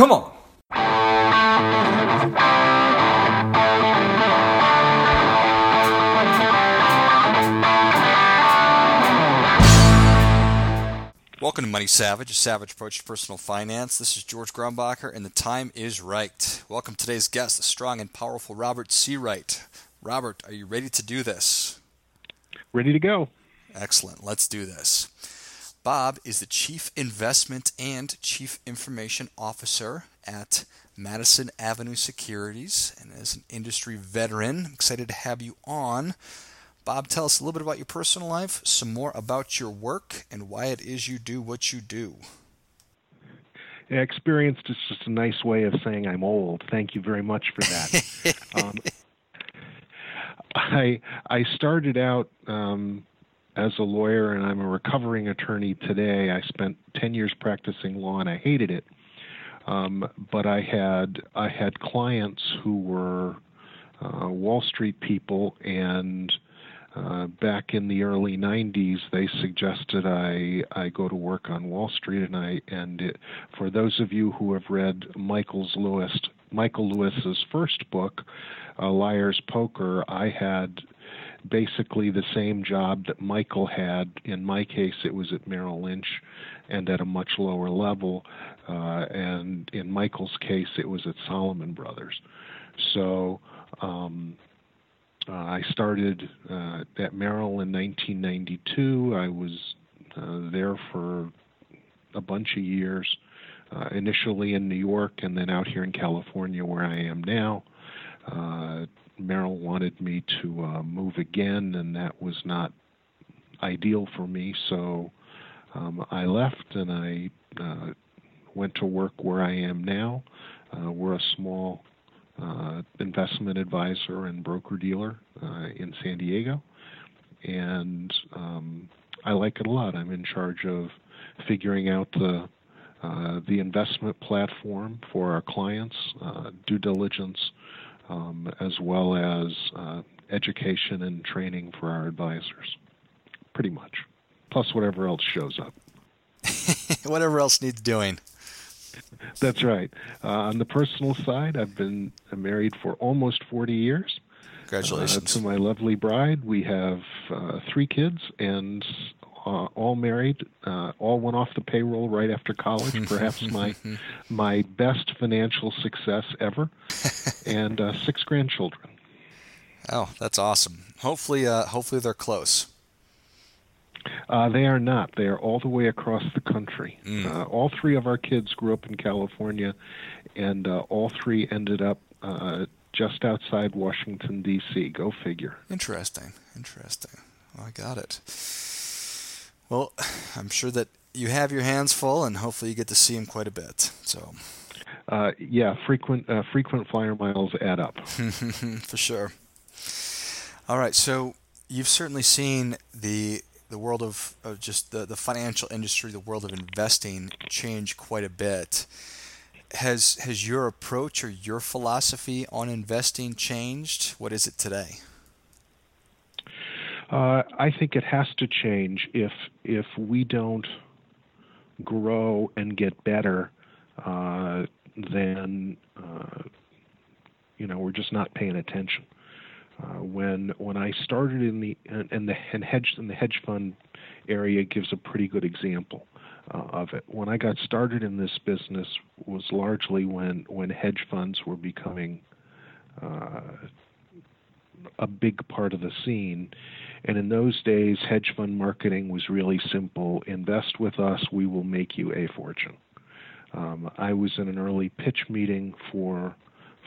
Come on. Welcome to Money Savage, a savage approach to personal finance. This is George Grumbacher, and the time is right. Welcome today's guest, the strong and powerful Robert Seawright. Robert, are you ready to do this? Ready to go. Excellent. Let's do this. Bob is the Chief Investment and Chief Information Officer at Madison Avenue Securities, and as an industry veteran, I'm excited to have you on. Bob, tell us a little bit about your personal life, some more about your work, and why it is you do what you do. Yeah, experienced is just a nice way of saying I'm old. Thank you very much for that. um, I I started out um, as a lawyer, and I'm a recovering attorney today. I spent ten years practicing law, and I hated it. Um, but I had I had clients who were uh, Wall Street people and uh, back in the early 90s, they suggested I I go to work on Wall Street, and I and it, for those of you who have read Michael's Lewis Michael Lewis's first book, uh, Liar's Poker, I had basically the same job that Michael had. In my case, it was at Merrill Lynch, and at a much lower level. Uh, and in Michael's case, it was at Salomon Brothers. So. Um, uh, I started uh, at Merrill in 1992. I was uh, there for a bunch of years, uh, initially in New York and then out here in California where I am now. Uh, Merrill wanted me to uh, move again, and that was not ideal for me, so um, I left and I went to work where I am now. we're a small uh, investment advisor and broker dealer uh, in San Diego, and um, I like it a lot. I'm in charge of figuring out the uh, the investment platform for our clients, uh, due diligence, um, as well as uh, education and training for our advisors. Pretty much, plus whatever else shows up. whatever else needs doing. That's right. Uh, on the personal side, I've been married for almost 40 years. Congratulations. Uh, to my lovely bride, we have uh, three kids and uh, all married. Uh, all went off the payroll right after college. Perhaps my my best financial success ever, and uh, six grandchildren. Oh, that's awesome. Hopefully, hopefully they're close. Uh, they are not. They are all the way across the country. Mm. Uh, all three of our kids grew up in California, and uh, all three ended up uh, just outside Washington, D.C. Go figure. Interesting. Interesting. Well, I got it. Well, I'm sure that you have your hands full, and hopefully you get to see him quite a bit. So. Uh, yeah, frequent uh, frequent flyer miles add up. For sure. All right, so you've certainly seen the the world of, of just the, the financial industry, the world of investing change quite a bit. Has has your approach or your philosophy on investing changed? What is it today? Uh, I think it has to change if if we don't grow and get better, uh, then uh, you know we're just not paying attention. Uh, when when I started in the and the and hedge and the hedge fund area gives a pretty good example uh, of it. When I got started in this business was largely when when hedge funds were becoming uh, a big part of the scene. And in those days, hedge fund marketing was really simple. Invest with us, we will make you a fortune. Um, I was in an early pitch meeting for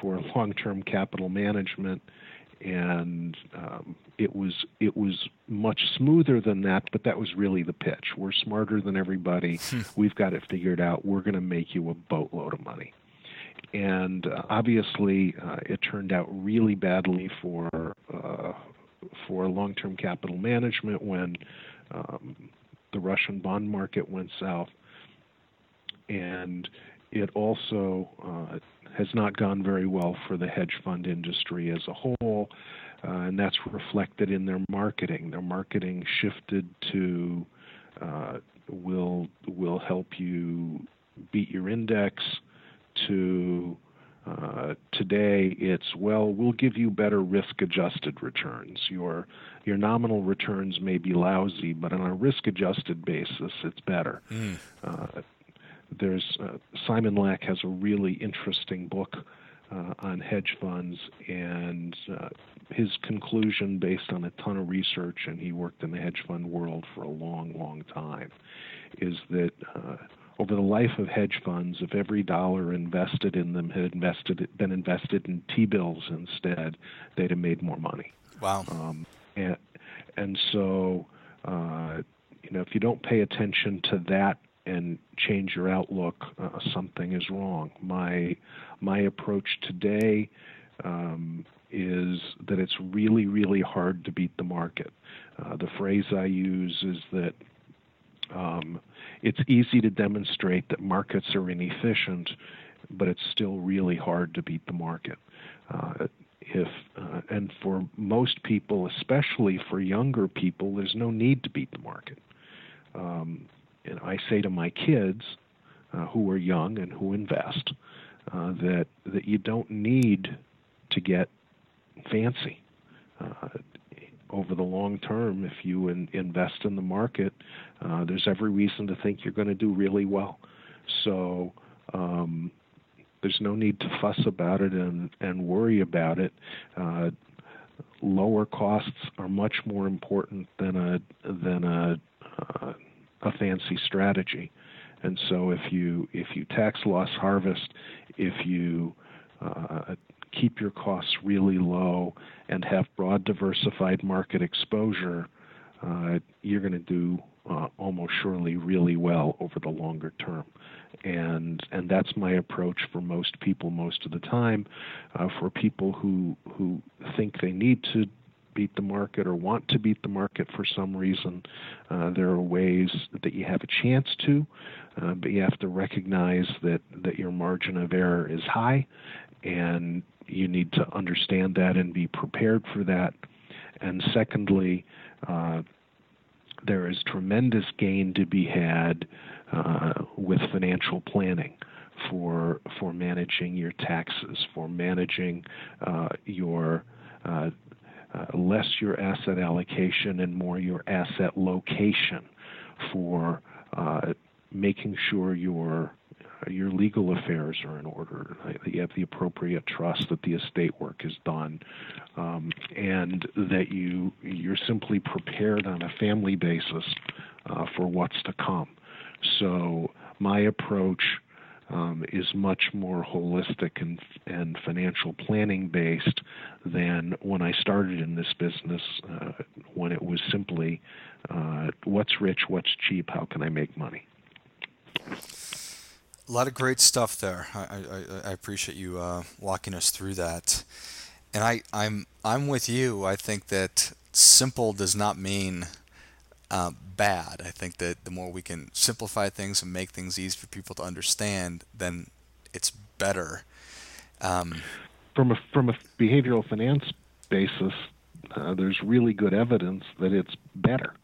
for long-term capital management and um, it was it was much smoother than that. But that was really the pitch. We're smarter than everybody. We've got it figured out. We're going to make you a boatload of money. And uh, obviously, uh, it turned out really badly for uh, for long-term capital management when um, the Russian bond market went south, and it also uh, has not gone very well for the hedge fund industry as a whole, uh, and that's reflected in their marketing. Their marketing shifted to uh, will will help you beat your index to uh, today it's well we'll give you better risk adjusted returns your your nominal returns may be lousy but on a risk adjusted basis it's better mm. uh, there's uh, Simon Lack has a really interesting book uh, on hedge funds and uh, his conclusion based on a ton of research and he worked in the hedge fund world for a long long time is that uh, over the life of hedge funds, if every dollar invested in them had invested been invested in T-bills instead, they'd have made more money. Wow. Um, and and so, uh, you know, if you don't pay attention to that and change your outlook, uh, something is wrong. My my approach today um, is that it's really really hard to beat the market. Uh, the phrase I use is that um, it's easy to demonstrate that markets are inefficient, but it's still really hard to beat the market. Uh, if uh, and for most people, especially for younger people, there's no need to beat the market. Um, and I say to my kids uh, who are young and who invest uh, that that you don't need to get fancy. Over the long term, if you in, invest in the market, uh, there's every reason to think you're going to do really well. So um, there's no need to fuss about it and, and worry about it. Uh, lower costs are much more important than a than a uh, a fancy strategy. And so if you if you tax loss harvest, if you uh, keep your costs really low and have broad diversified market exposure, uh, you're going to do uh, almost surely really well over the longer term. And and that's my approach for most people most of the time. Uh, for people who who think they need to beat the market or want to beat the market for some reason, uh, there are ways that you have a chance to, uh, but you have to recognize that that your margin of error is high, and you need to understand that and be prepared for that. And secondly, uh, there is tremendous gain to be had uh, with financial planning for for managing your taxes, for managing uh, your uh, uh, less your asset allocation and more your asset location, for uh, making sure your your legal affairs are in order, that you have the appropriate trust, that the estate work is done, um, and that you you're simply prepared on a family basis uh, for what's to come. So my approach um, is much more holistic and, and financial planning based than when I started in this business, uh, when it was simply uh, what's rich, what's cheap, how can I make money. A lot of great stuff there. I, I, I appreciate you uh, walking us through that. And I, I'm I'm with you. I think that simple does not mean uh, bad. I think that the more we can simplify things and make things easy for people to understand, then it's better. Um, from a from a behavioral finance basis, uh, there's really good evidence that it's better.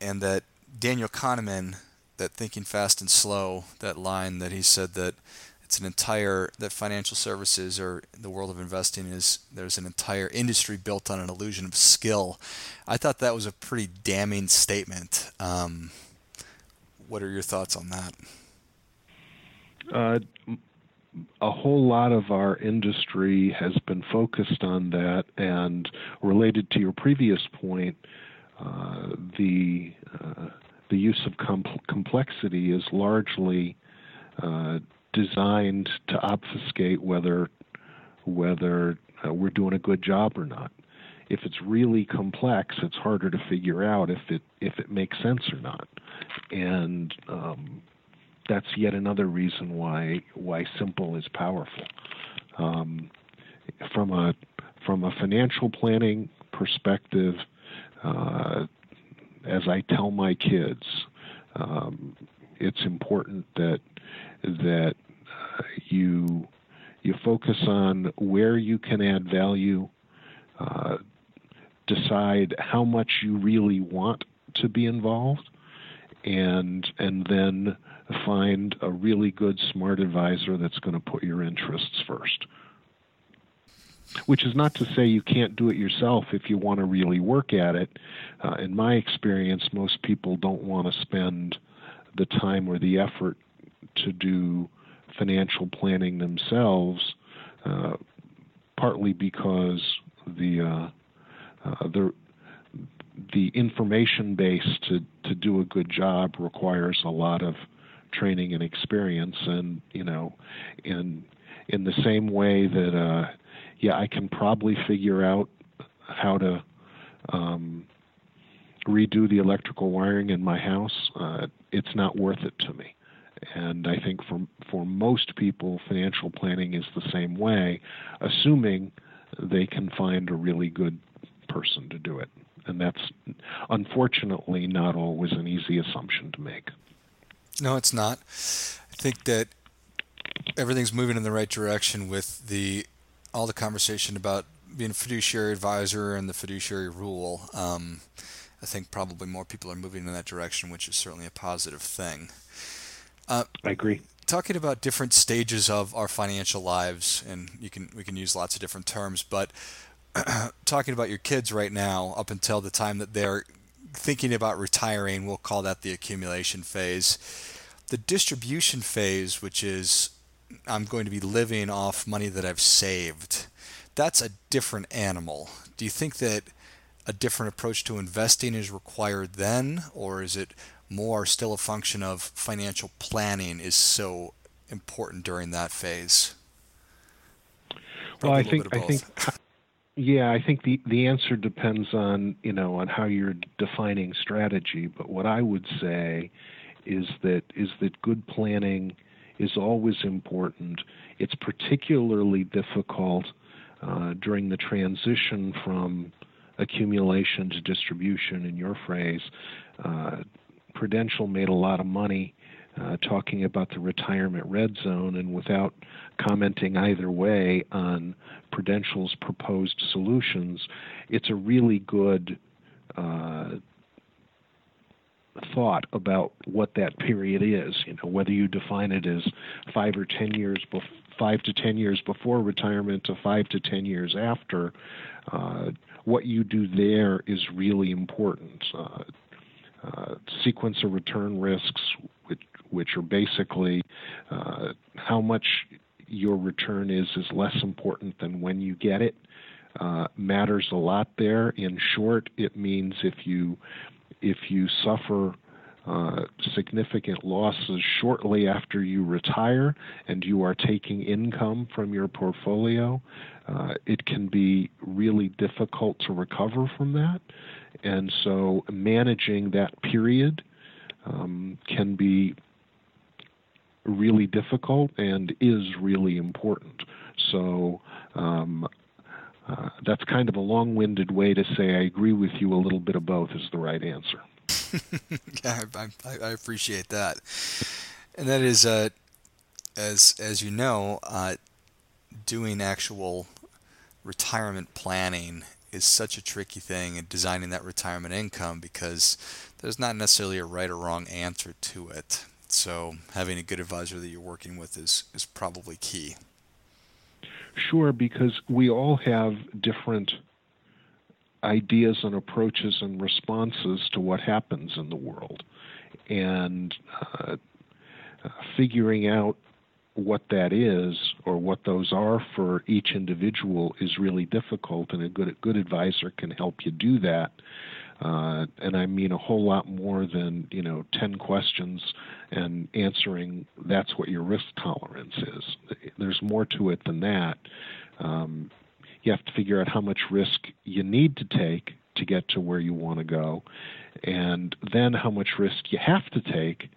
And that Daniel Kahneman that thinking fast and slow that line that he said that it's an entire that financial services or the world of investing is there's an entire industry built on an illusion of skill. I thought that was a pretty damning statement. Um, what are your thoughts on that? Uh, a whole lot of our industry has been focused on that, and related to your previous point, uh, the the use of com- complexity is largely uh, designed to obfuscate whether whether uh, we're doing a good job or not. If it's really complex, it's harder to figure out if it if it makes sense or not, and um, that's yet another reason why why simple is powerful. Um, from a from a financial planning perspective, uh, as I tell my kids, um, it's important that that uh, you you focus on where you can add value, uh, decide how much you really want to be involved, and and then find a really good, smart advisor that's going to put your interests first. Which is not to say you can't do it yourself if you want to really work at it. Uh, in my experience, most people don't want to spend the time or the effort to do financial planning themselves, uh, partly because the uh, uh, the the information base to to do a good job requires a lot of training and experience, and you know, in in the same way that uh, yeah, I can probably figure out how to um, redo the electrical wiring in my house. Uh, it's not worth it to me. And I think for for most people, financial planning is the same way, assuming they can find a really good person to do it. And that's unfortunately not always an easy assumption to make. No, it's not. I think that everything's moving in the right direction with the all the conversation about being a fiduciary advisor and the fiduciary rule. Um, I think probably more people are moving in that direction, which is certainly a positive thing. Uh, I agree. Talking about different stages of our financial lives, and you can we can use lots of different terms, but talking about your kids right now, up until the time that they're thinking about retiring, we'll call that the accumulation phase. The distribution phase, which is I'm going to be living off money that I've saved, that's a different animal. Do you think that a different approach to investing is required then, or is it more still a function of financial planning is so important during that phase? Probably well, I think I think yeah, I think the the answer depends on you know on how you're defining strategy. But what I would say is that is that good planning is always important. It's particularly difficult uh, during the transition from accumulation to distribution, in your phrase, uh, Prudential made a lot of money uh, talking about the retirement red zone, and without commenting either way on Prudential's proposed solutions, it's a really good uh, thought about what that period is. You know, whether you define it as five or ten years before five to ten years before retirement to five to ten years after, uh, what you do there is really important. Uh, uh, sequence of return risks, which, which are basically uh, how much your return is, is less important than when you get it. Uh, matters a lot there. In short, it means if you if you suffer uh, significant losses shortly after you retire and you are taking income from your portfolio, uh, it can be really difficult to recover from that. And so managing that period um, can be really difficult and is really important. So um, uh, that's kind of a long winded way to say I agree with you a little bit of both is the right answer. yeah, I, I, I, appreciate that. And that is, uh, as as you know, uh, doing actual retirement planning is such a tricky thing in designing that retirement income because there's not necessarily a right or wrong answer to it. So having a good advisor that you're working with is is probably key. Sure, because we all have different ideas and approaches and responses to what happens in the world. And uh, figuring out what that is or what those are for each individual is really difficult, and a good good advisor can help you do that. Uh, and I mean a whole lot more than you know ten questions and answering that's what your risk tolerance is. There's more to it than that. Um, you have to figure out how much risk you need to take to get to where you want to go, and then how much risk you have to take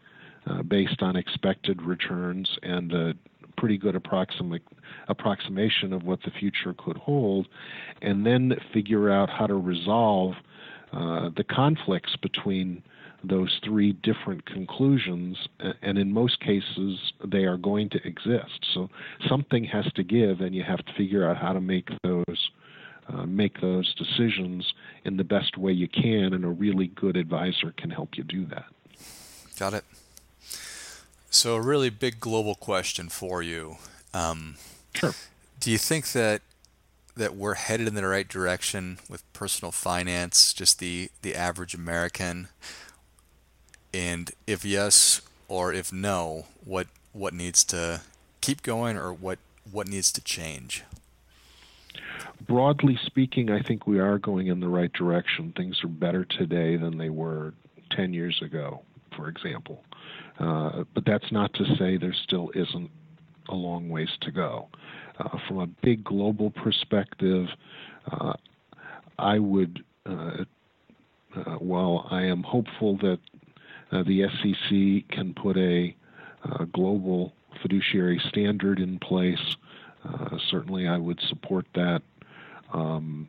uh, based on expected returns and a pretty good approximate approximation of what the future could hold, and then figure out how to resolve uh, the conflicts between those three different conclusions, and in most cases, they are going to exist. So something has to give, and you have to figure out how to make those. Uh, make those decisions in the best way you can, and a really good advisor can help you do that. Got it. So, a really big global question for you. Um, sure. Do you think that that we're headed in the right direction with personal finance, just the the average American? And if yes or if no, what what needs to keep going or what what needs to change? Broadly speaking, I think we are going in the right direction. Things are better today than they were 10 years ago, for example. Uh, but that's not to say there still isn't a long ways to go. Uh, from a big global perspective, uh, I would, uh, uh, while I am hopeful that uh, the SEC can put a global fiduciary standard in place, certainly I would support that. Um,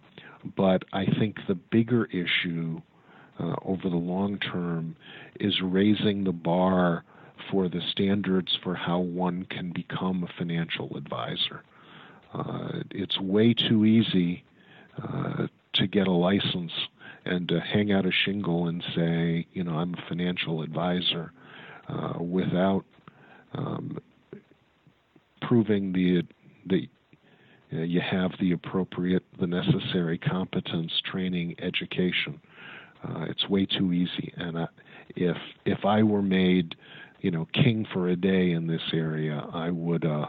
but I think the bigger issue uh, over the long term is raising the bar for the standards for how one can become a financial advisor. Uh, it's way too easy uh, to get a license and to hang out a shingle and say, you know, I'm a financial advisor uh, without um, proving the that you have the appropriate, the necessary competence, training, education. Uh, it's way too easy. And I, if if I were made, you know, king for a day in this area, I would uh,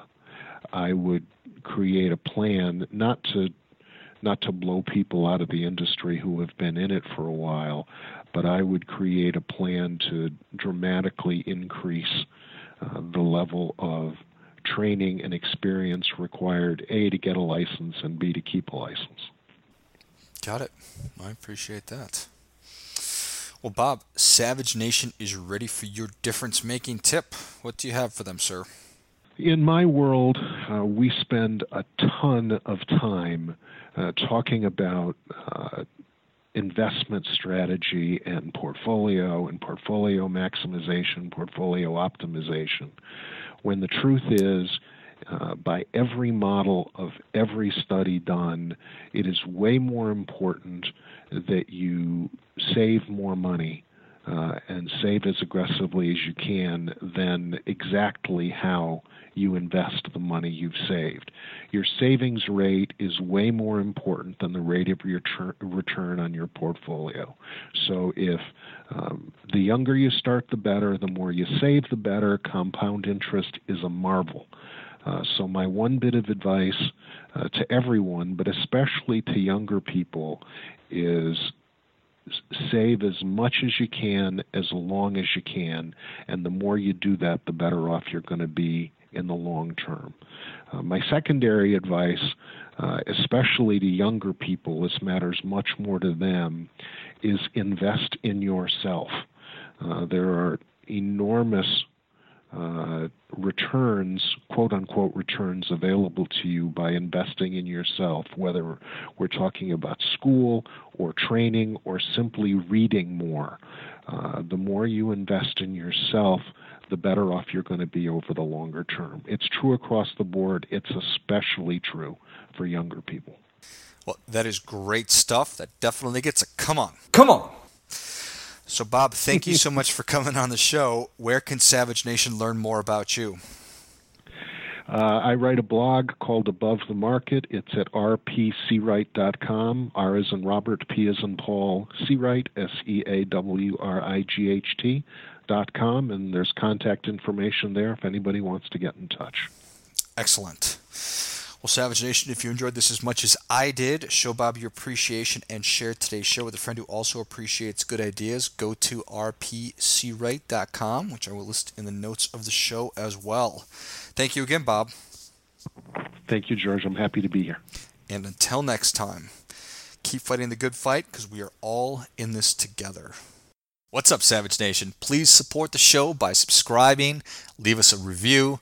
I would create a plan not to not to blow people out of the industry who have been in it for a while, but I would create a plan to dramatically increase uh, the level of training and experience required A to get a license and B to keep a license. Got it. I appreciate that. Well, Bob, Savage Nation is ready for your difference making tip. What do you have for them, sir? In my world, uh, we spend a ton of time uh, talking about uh, investment strategy and portfolio and portfolio maximization, portfolio optimization, when the truth is, uh, by every model of every study done, it is way more important that you save more money uh, and save as aggressively as you can than exactly how you invest the money you've saved. Your savings rate is way more important than the rate of your return on your portfolio. So if um, the younger you start, the better. The more you save, the better. Compound interest is a marvel. Uh, so, my one bit of advice uh, to everyone, but especially to younger people, is save as much as you can, as long as you can, and the more you do that, the better off you're going to be in the long term. Uh, my secondary advice, uh, especially to younger people, this matters much more to them, is invest in yourself. Uh, there are enormous uh, returns, quote unquote returns, available to you by investing in yourself, whether we're talking about school or training or simply reading more. Uh, the more you invest in yourself, the better off you're going to be over the longer term. It's true across the board, it's especially true for younger people. Well, that is great stuff. That definitely gets a come on. Come on. So, Bob, thank you so much for coming on the show. Where can Savage Nation learn more about you? Uh, I write a blog called Above the Market. It's at rpseawright.com. R is in Robert, P is in Paul, Seawright, S E A W R I G H T dot com, and there's contact information there if anybody wants to get in touch. Excellent. Well, Savage Nation, if you enjoyed this as much as I did, show Bob your appreciation and share today's show with a friend who also appreciates good ideas. Go to rpseawright.com, which I will list in the notes of the show as well. Thank you again, Bob. Thank you, George. I'm happy to be here. And until next time, keep fighting the good fight because we are all in this together. What's up, Savage Nation? Please support the show by subscribing, leave us a review